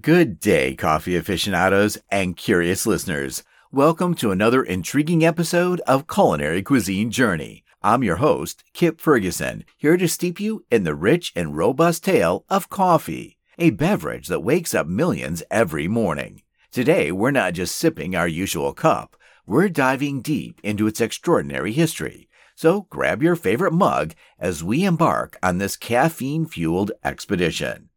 Good day, coffee aficionados and curious listeners. Welcome to another intriguing episode of Culinary Cuisine Journey. I'm your host, Kip Ferguson, here to steep you in the rich and robust tale of coffee, a beverage that wakes up millions every morning. Today, we're not just sipping our usual cup, we're diving deep into its extraordinary history. So grab your favorite mug as we embark on this caffeine fueled expedition.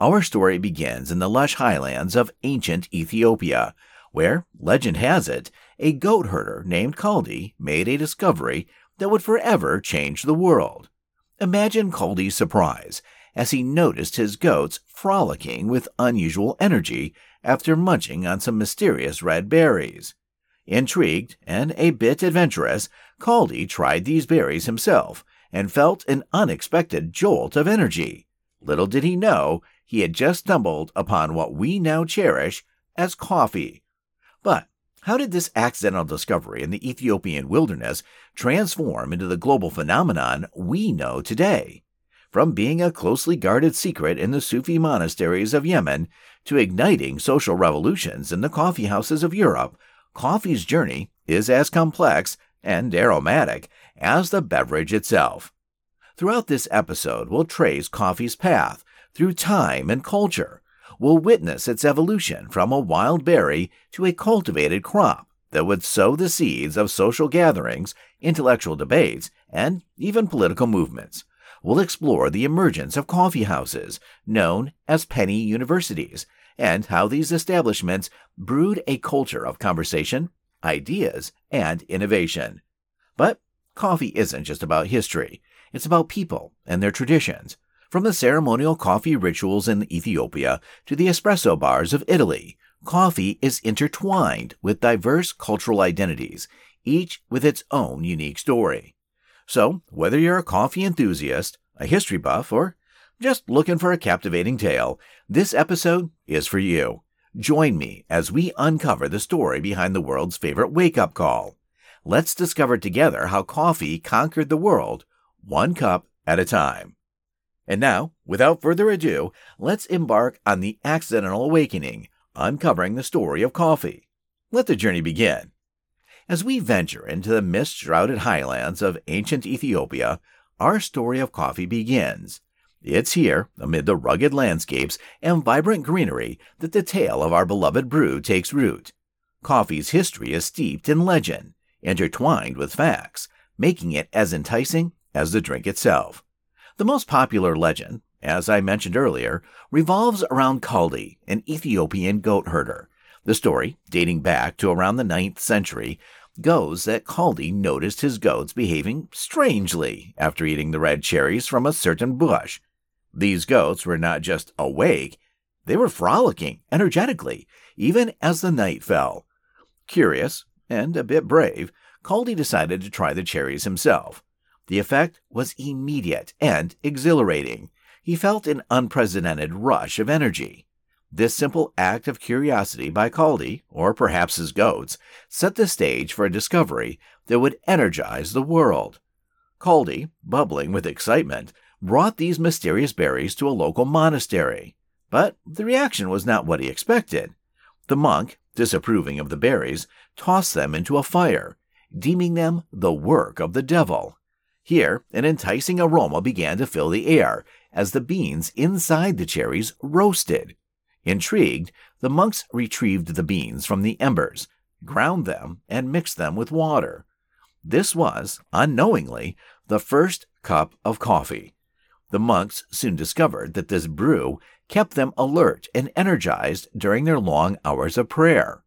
Our story begins in the lush highlands of ancient Ethiopia, where, legend has it, a goat herder named Kaldi made a discovery that would forever change the world. Imagine Kaldi's surprise as he noticed his goats frolicking with unusual energy after munching on some mysterious red berries. Intrigued and a bit adventurous, Kaldi tried these berries himself and felt an unexpected jolt of energy. Little did he know he had just stumbled upon what we now cherish as coffee. But how did this accidental discovery in the Ethiopian wilderness transform into the global phenomenon we know today? From being a closely guarded secret in the Sufi monasteries of Yemen to igniting social revolutions in the coffee houses of Europe, coffee's journey is as complex and aromatic as the beverage itself. Throughout this episode, we'll trace coffee's path through time and culture, will witness its evolution from a wild berry to a cultivated crop that would sow the seeds of social gatherings, intellectual debates, and even political movements. We'll explore the emergence of coffee houses, known as penny universities, and how these establishments brewed a culture of conversation, ideas, and innovation. But coffee isn't just about history, it's about people and their traditions. From the ceremonial coffee rituals in Ethiopia to the espresso bars of Italy, coffee is intertwined with diverse cultural identities, each with its own unique story. So, whether you're a coffee enthusiast, a history buff, or just looking for a captivating tale, this episode is for you. Join me as we uncover the story behind the world's favorite wake up call. Let's discover together how coffee conquered the world, one cup at a time. And now, without further ado, let's embark on the accidental awakening, uncovering the story of coffee. Let the journey begin. As we venture into the mist shrouded highlands of ancient Ethiopia, our story of coffee begins. It's here, amid the rugged landscapes and vibrant greenery, that the tale of our beloved brew takes root. Coffee's history is steeped in legend, intertwined with facts, making it as enticing as the drink itself. The most popular legend, as I mentioned earlier, revolves around Kaldi, an Ethiopian goat herder. The story, dating back to around the 9th century, goes that Kaldi noticed his goats behaving strangely after eating the red cherries from a certain bush. These goats were not just awake, they were frolicking energetically, even as the night fell. Curious, and a bit brave, Kaldi decided to try the cherries himself. The effect was immediate and exhilarating. He felt an unprecedented rush of energy. This simple act of curiosity by Kaldi, or perhaps his goats, set the stage for a discovery that would energize the world. Kaldi, bubbling with excitement, brought these mysterious berries to a local monastery. But the reaction was not what he expected. The monk, disapproving of the berries, tossed them into a fire, deeming them the work of the devil. Here, an enticing aroma began to fill the air as the beans inside the cherries roasted. Intrigued, the monks retrieved the beans from the embers, ground them, and mixed them with water. This was, unknowingly, the first cup of coffee. The monks soon discovered that this brew kept them alert and energized during their long hours of prayer.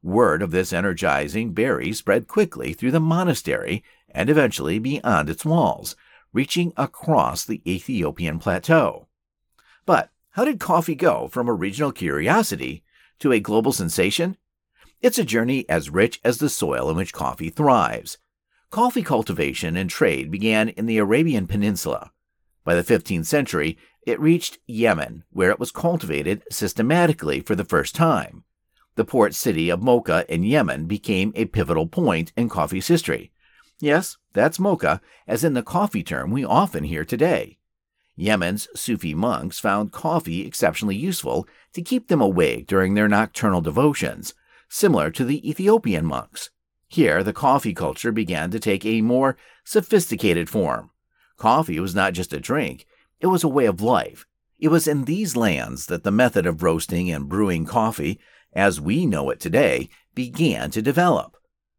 Word of this energizing berry spread quickly through the monastery and eventually beyond its walls, reaching across the Ethiopian plateau. But how did coffee go from a regional curiosity to a global sensation? It's a journey as rich as the soil in which coffee thrives. Coffee cultivation and trade began in the Arabian Peninsula. By the 15th century, it reached Yemen, where it was cultivated systematically for the first time. The port city of Mocha in Yemen became a pivotal point in coffee's history. Yes, that's mocha, as in the coffee term we often hear today. Yemen's Sufi monks found coffee exceptionally useful to keep them awake during their nocturnal devotions, similar to the Ethiopian monks. Here, the coffee culture began to take a more sophisticated form. Coffee was not just a drink, it was a way of life. It was in these lands that the method of roasting and brewing coffee, as we know it today, began to develop.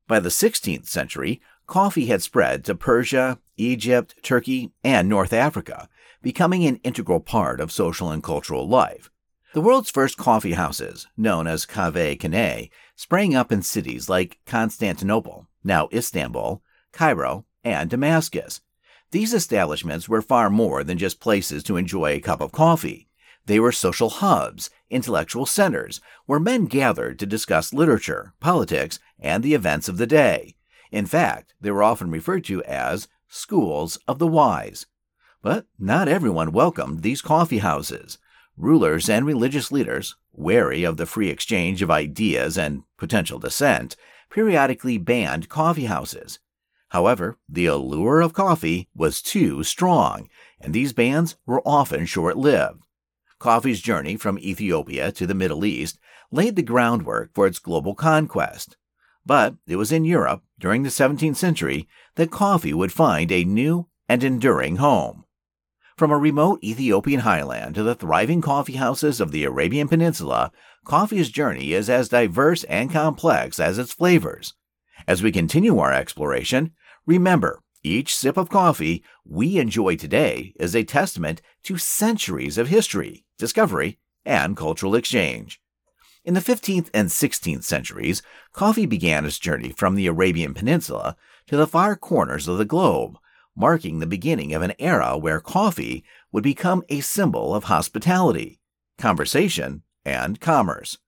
By the 16th century, coffee had spread to Persia, Egypt, Turkey, and North Africa, becoming an integral part of social and cultural life. The world's first coffee houses, known as Kahve Kane, sprang up in cities like Constantinople, now Istanbul, Cairo, and Damascus. These establishments were far more than just places to enjoy a cup of coffee. They were social hubs, intellectual centers, where men gathered to discuss literature, politics, and the events of the day. In fact, they were often referred to as schools of the wise. But not everyone welcomed these coffee houses. Rulers and religious leaders, wary of the free exchange of ideas and potential dissent, periodically banned coffee houses. However, the allure of coffee was too strong, and these bans were often short lived. Coffee's journey from Ethiopia to the Middle East laid the groundwork for its global conquest. But it was in Europe, during the 17th century, that coffee would find a new and enduring home. From a remote Ethiopian highland to the thriving coffee houses of the Arabian Peninsula, coffee's journey is as diverse and complex as its flavors. As we continue our exploration, remember each sip of coffee we enjoy today is a testament to centuries of history, discovery, and cultural exchange. In the 15th and 16th centuries, coffee began its journey from the Arabian Peninsula to the far corners of the globe, marking the beginning of an era where coffee would become a symbol of hospitality, conversation, and commerce.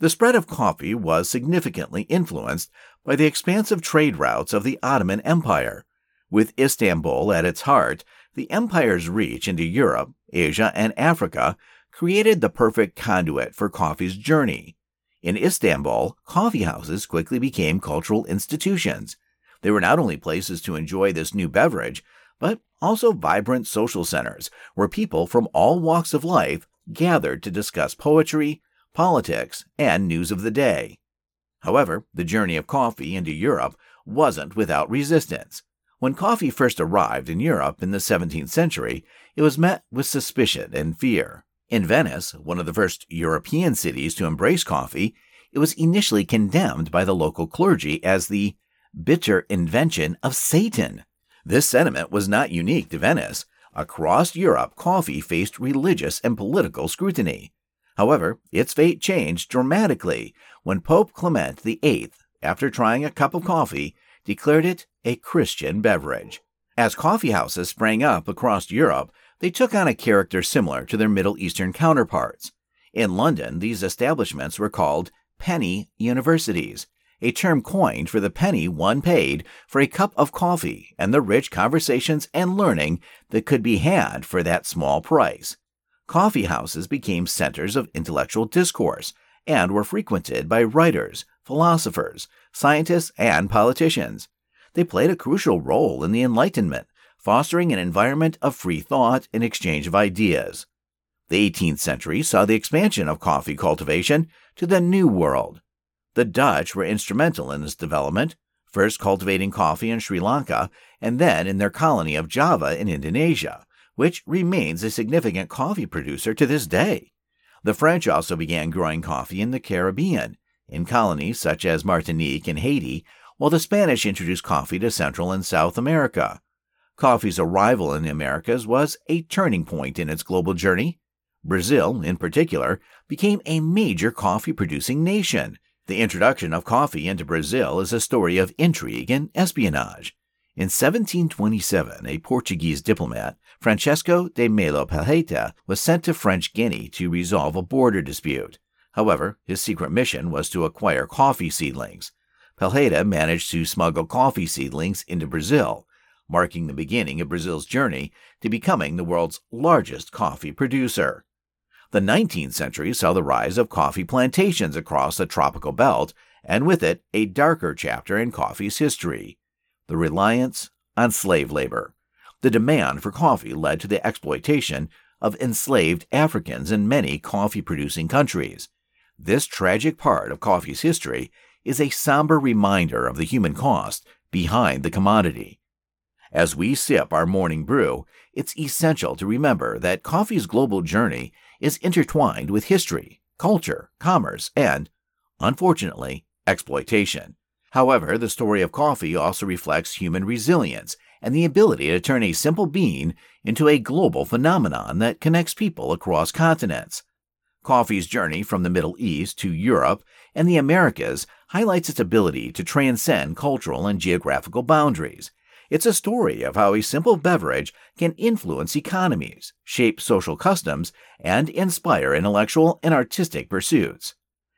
The spread of coffee was significantly influenced by the expansive trade routes of the Ottoman Empire. With Istanbul at its heart, the empire's reach into Europe, Asia, and Africa created the perfect conduit for coffee's journey. In Istanbul, coffee houses quickly became cultural institutions, they were not only places to enjoy this new beverage, but also vibrant social centers where people from all walks of life gathered to discuss poetry, politics, and news of the day. However, the journey of coffee into Europe wasn't without resistance. When coffee first arrived in Europe in the 17th century, it was met with suspicion and fear. In Venice, one of the first European cities to embrace coffee, it was initially condemned by the local clergy as the bitter invention of Satan. This sentiment was not unique to Venice. Across Europe, coffee faced religious and political scrutiny. However, its fate changed dramatically when Pope Clement VIII, after trying a cup of coffee, declared it a Christian beverage. As coffee houses sprang up across Europe, they took on a character similar to their Middle Eastern counterparts. In London, these establishments were called penny universities, a term coined for the penny one paid for a cup of coffee and the rich conversations and learning that could be had for that small price. Coffee houses became centers of intellectual discourse and were frequented by writers, philosophers, scientists, and politicians. They played a crucial role in the Enlightenment, fostering an environment of free thought and exchange of ideas. The 18th century saw the expansion of coffee cultivation to the New World, the Dutch were instrumental in this development, first cultivating coffee in Sri Lanka and then in their colony of Java in Indonesia, which remains a significant coffee producer to this day. The French also began growing coffee in the Caribbean, in colonies such as Martinique and Haiti, while the Spanish introduced coffee to Central and South America. Coffee's arrival in the Americas was a turning point in its global journey. Brazil, in particular, became a major coffee producing nation the introduction of coffee into Brazil is a story of intrigue and espionage. In 1727, a Portuguese diplomat, Francisco de Melo Palheta, was sent to French Guiana to resolve a border dispute. However, his secret mission was to acquire coffee seedlings. Palheta managed to smuggle coffee seedlings into Brazil, marking the beginning of Brazil's journey to becoming the world's largest coffee producer. The 19th century saw the rise of coffee plantations across the tropical belt, and with it, a darker chapter in coffee's history the reliance on slave labor. The demand for coffee led to the exploitation of enslaved Africans in many coffee producing countries. This tragic part of coffee's history is a somber reminder of the human cost behind the commodity. As we sip our morning brew, it's essential to remember that coffee's global journey is intertwined with history, culture, commerce, and, unfortunately, exploitation. However, the story of coffee also reflects human resilience and the ability to turn a simple bean into a global phenomenon that connects people across continents. Coffee's journey from the Middle East to Europe and the Americas highlights its ability to transcend cultural and geographical boundaries. It's a story of how a simple beverage can influence economies, shape social customs, and inspire intellectual and artistic pursuits.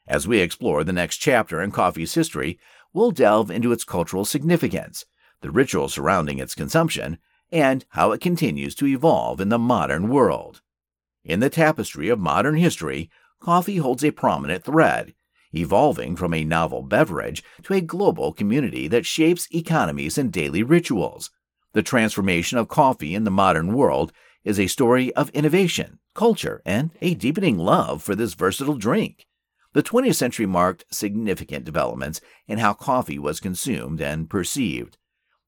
As we explore the next chapter in coffee's history, we'll delve into its cultural significance, the rituals surrounding its consumption, and how it continues to evolve in the modern world. In the tapestry of modern history, coffee holds a prominent thread, evolving from a novel beverage to a global community that shapes economies and daily rituals. The transformation of coffee in the modern world is a story of innovation, culture, and a deepening love for this versatile drink. The 20th century marked significant developments in how coffee was consumed and perceived.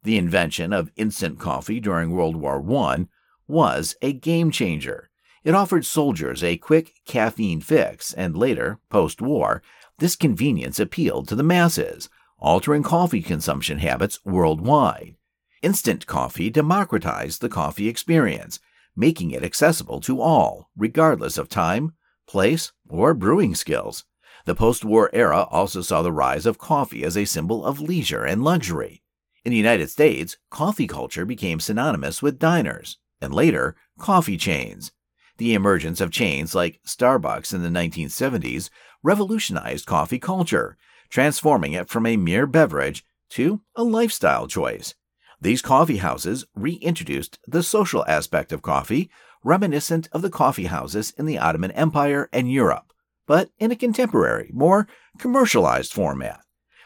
The invention of instant coffee during World War I was a game changer. It offered soldiers a quick caffeine fix, and later, post war, this convenience appealed to the masses, altering coffee consumption habits worldwide. Instant coffee democratized the coffee experience, making it accessible to all, regardless of time, place, or brewing skills. The post war era also saw the rise of coffee as a symbol of leisure and luxury. In the United States, coffee culture became synonymous with diners, and later, coffee chains. The emergence of chains like Starbucks in the 1970s revolutionized coffee culture, transforming it from a mere beverage to a lifestyle choice. These coffee houses reintroduced the social aspect of coffee, reminiscent of the coffee houses in the Ottoman Empire and Europe, but in a contemporary, more commercialized format.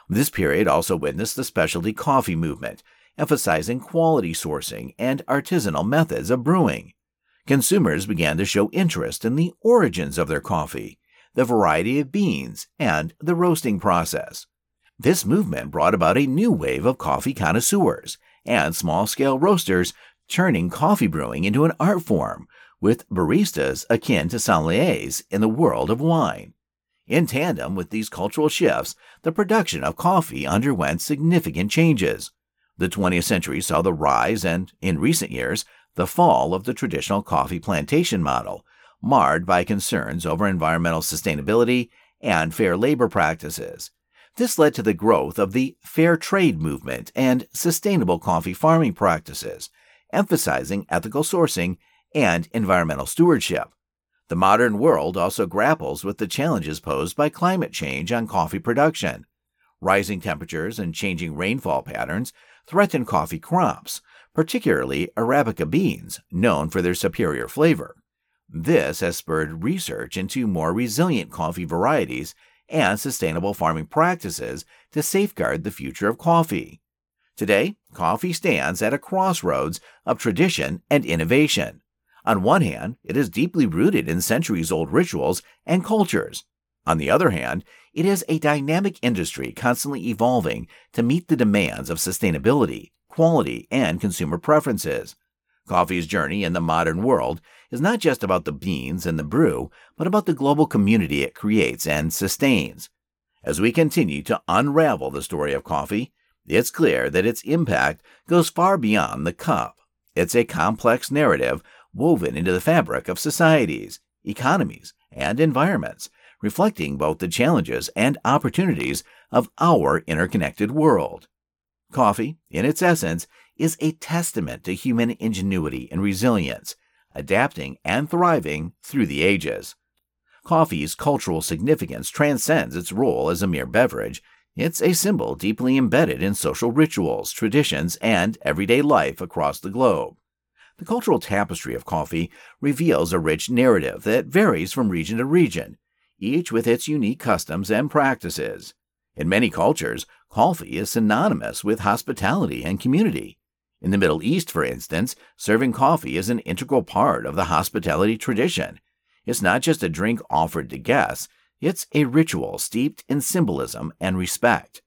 This period also witnessed the specialty coffee movement, emphasizing quality sourcing and artisanal methods of brewing. Consumers began to show interest in the origins of their coffee, the variety of beans, and the roasting process. This movement brought about a new wave of coffee connoisseurs and small scale roasters turning coffee brewing into an art form, with baristas akin to sommeliers in the world of wine. In tandem with these cultural shifts, the production of coffee underwent significant changes. The 20th century saw the rise and, in recent years, the fall of the traditional coffee plantation model, marred by concerns over environmental sustainability and fair labor practices. This led to the growth of the fair trade movement and sustainable coffee farming practices, emphasizing ethical sourcing and environmental stewardship. The modern world also grapples with the challenges posed by climate change on coffee production. Rising temperatures and changing rainfall patterns threaten coffee crops, particularly Arabica beans, known for their superior flavor. This has spurred research into more resilient coffee varieties and sustainable farming practices to safeguard the future of coffee. Today, coffee stands at a crossroads of tradition and innovation. On one hand, it is deeply rooted in centuries old rituals and cultures. On the other hand, it is a dynamic industry constantly evolving to meet the demands of sustainability, quality, and consumer preferences. Coffee's journey in the modern world is not just about the beans and the brew, but about the global community it creates and sustains. As we continue to unravel the story of coffee, it's clear that its impact goes far beyond the cup. It's a complex narrative woven into the fabric of societies, economies, and environments, reflecting both the challenges and opportunities of our interconnected world. Coffee, in its essence, is a testament to human ingenuity and resilience, adapting and thriving through the ages. Coffee's cultural significance transcends its role as a mere beverage. It's a symbol deeply embedded in social rituals, traditions, and everyday life across the globe. The cultural tapestry of coffee reveals a rich narrative that varies from region to region, each with its unique customs and practices. In many cultures, coffee is synonymous with hospitality and community. In the Middle East, for instance, serving coffee is an integral part of the hospitality tradition. It's not just a drink offered to guests, it's a ritual steeped in symbolism and respect.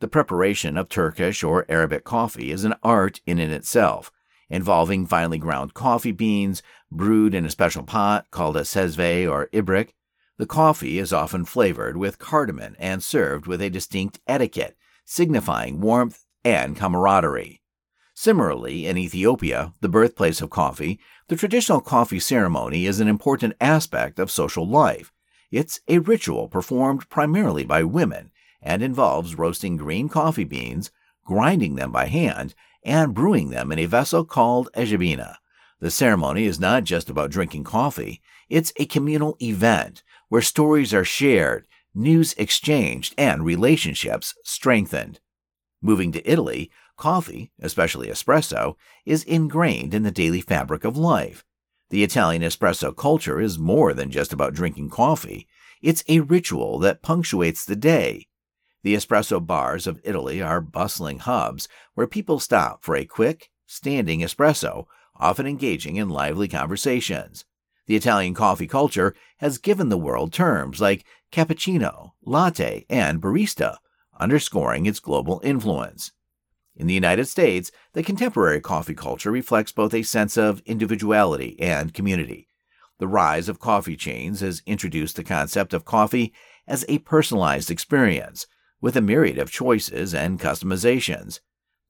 The preparation of Turkish or Arabic coffee is an art in and itself, involving finely ground coffee beans brewed in a special pot called a cezve or ibrik. The coffee is often flavored with cardamom and served with a distinct etiquette, signifying warmth and camaraderie. Similarly, in Ethiopia, the birthplace of coffee, the traditional coffee ceremony is an important aspect of social life. It's a ritual performed primarily by women and involves roasting green coffee beans, grinding them by hand, and brewing them in a vessel called a jebena. The ceremony is not just about drinking coffee, it's a communal event where stories are shared, news exchanged, and relationships strengthened. Moving to Italy, coffee, especially espresso, is ingrained in the daily fabric of life. The Italian espresso culture is more than just about drinking coffee. It's a ritual that punctuates the day, the espresso bars of Italy are bustling hubs where people stop for a quick, standing espresso, often engaging in lively conversations. The Italian coffee culture has given the world terms like cappuccino, latte, and barista, underscoring its global influence. In the United States, the contemporary coffee culture reflects both a sense of individuality and community. The rise of coffee chains has introduced the concept of coffee as a personalized experience, with a myriad of choices and customizations.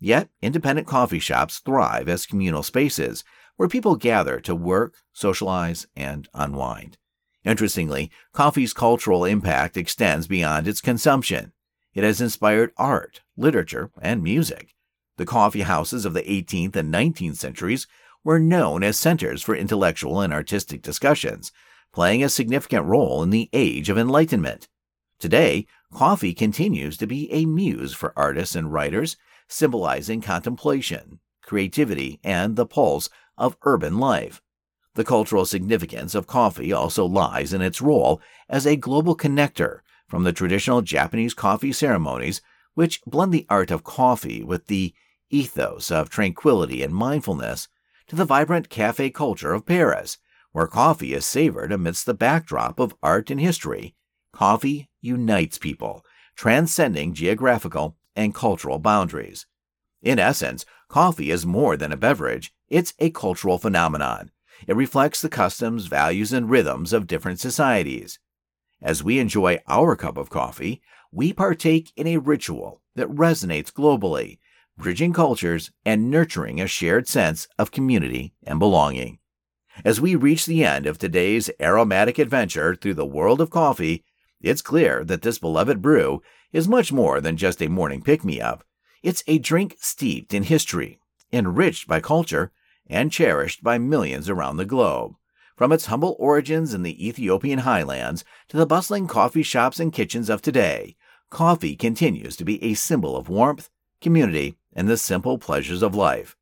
Yet, independent coffee shops thrive as communal spaces where people gather to work, socialize, and unwind. Interestingly, coffee's cultural impact extends beyond its consumption. It has inspired art, literature, and music. The coffee houses of the 18th and 19th centuries were known as centers for intellectual and artistic discussions, playing a significant role in the Age of Enlightenment. Today, coffee continues to be a muse for artists and writers, symbolizing contemplation, creativity, and the pulse of urban life. The cultural significance of coffee also lies in its role as a global connector from the traditional Japanese coffee ceremonies, which blend the art of coffee with the ethos of tranquility and mindfulness, to the vibrant cafe culture of Paris, where coffee is savored amidst the backdrop of art and history Coffee unites people, transcending geographical and cultural boundaries. In essence, coffee is more than a beverage, it's a cultural phenomenon. It reflects the customs, values, and rhythms of different societies. As we enjoy our cup of coffee, we partake in a ritual that resonates globally, bridging cultures and nurturing a shared sense of community and belonging. As we reach the end of today's aromatic adventure through the world of coffee, it's clear that this beloved brew is much more than just a morning pick me up. It's a drink steeped in history, enriched by culture, and cherished by millions around the globe. From its humble origins in the Ethiopian highlands to the bustling coffee shops and kitchens of today, coffee continues to be a symbol of warmth, community, and the simple pleasures of life.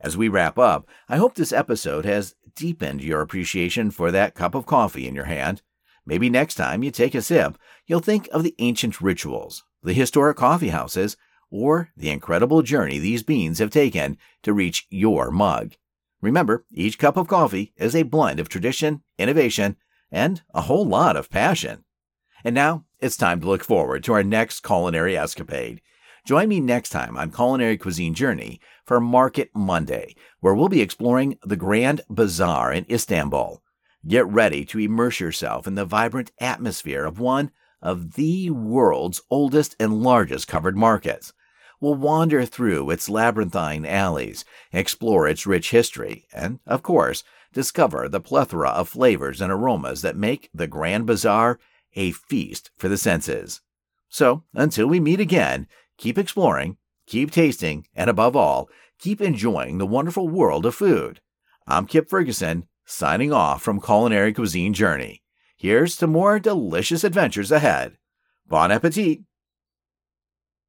As we wrap up, I hope this episode has deepened your appreciation for that cup of coffee in your hand Maybe next time you take a sip, you'll think of the ancient rituals, the historic coffee houses, or the incredible journey these beans have taken to reach your mug. Remember, each cup of coffee is a blend of tradition, innovation, and a whole lot of passion. And now it's time to look forward to our next culinary escapade. Join me next time on Culinary Cuisine Journey for Market Monday, where we'll be exploring the Grand Bazaar in Istanbul. Get ready to immerse yourself in the vibrant atmosphere of one of the world's oldest and largest covered markets. We'll wander through its labyrinthine alleys, explore its rich history, and, of course, discover the plethora of flavors and aromas that make the Grand Bazaar a feast for the senses. So, until we meet again, keep exploring, keep tasting, and above all, keep enjoying the wonderful world of food. I'm Kip Ferguson signing off from Culinary Cuisine Journey. Here's to more delicious adventures ahead. Bon appetit!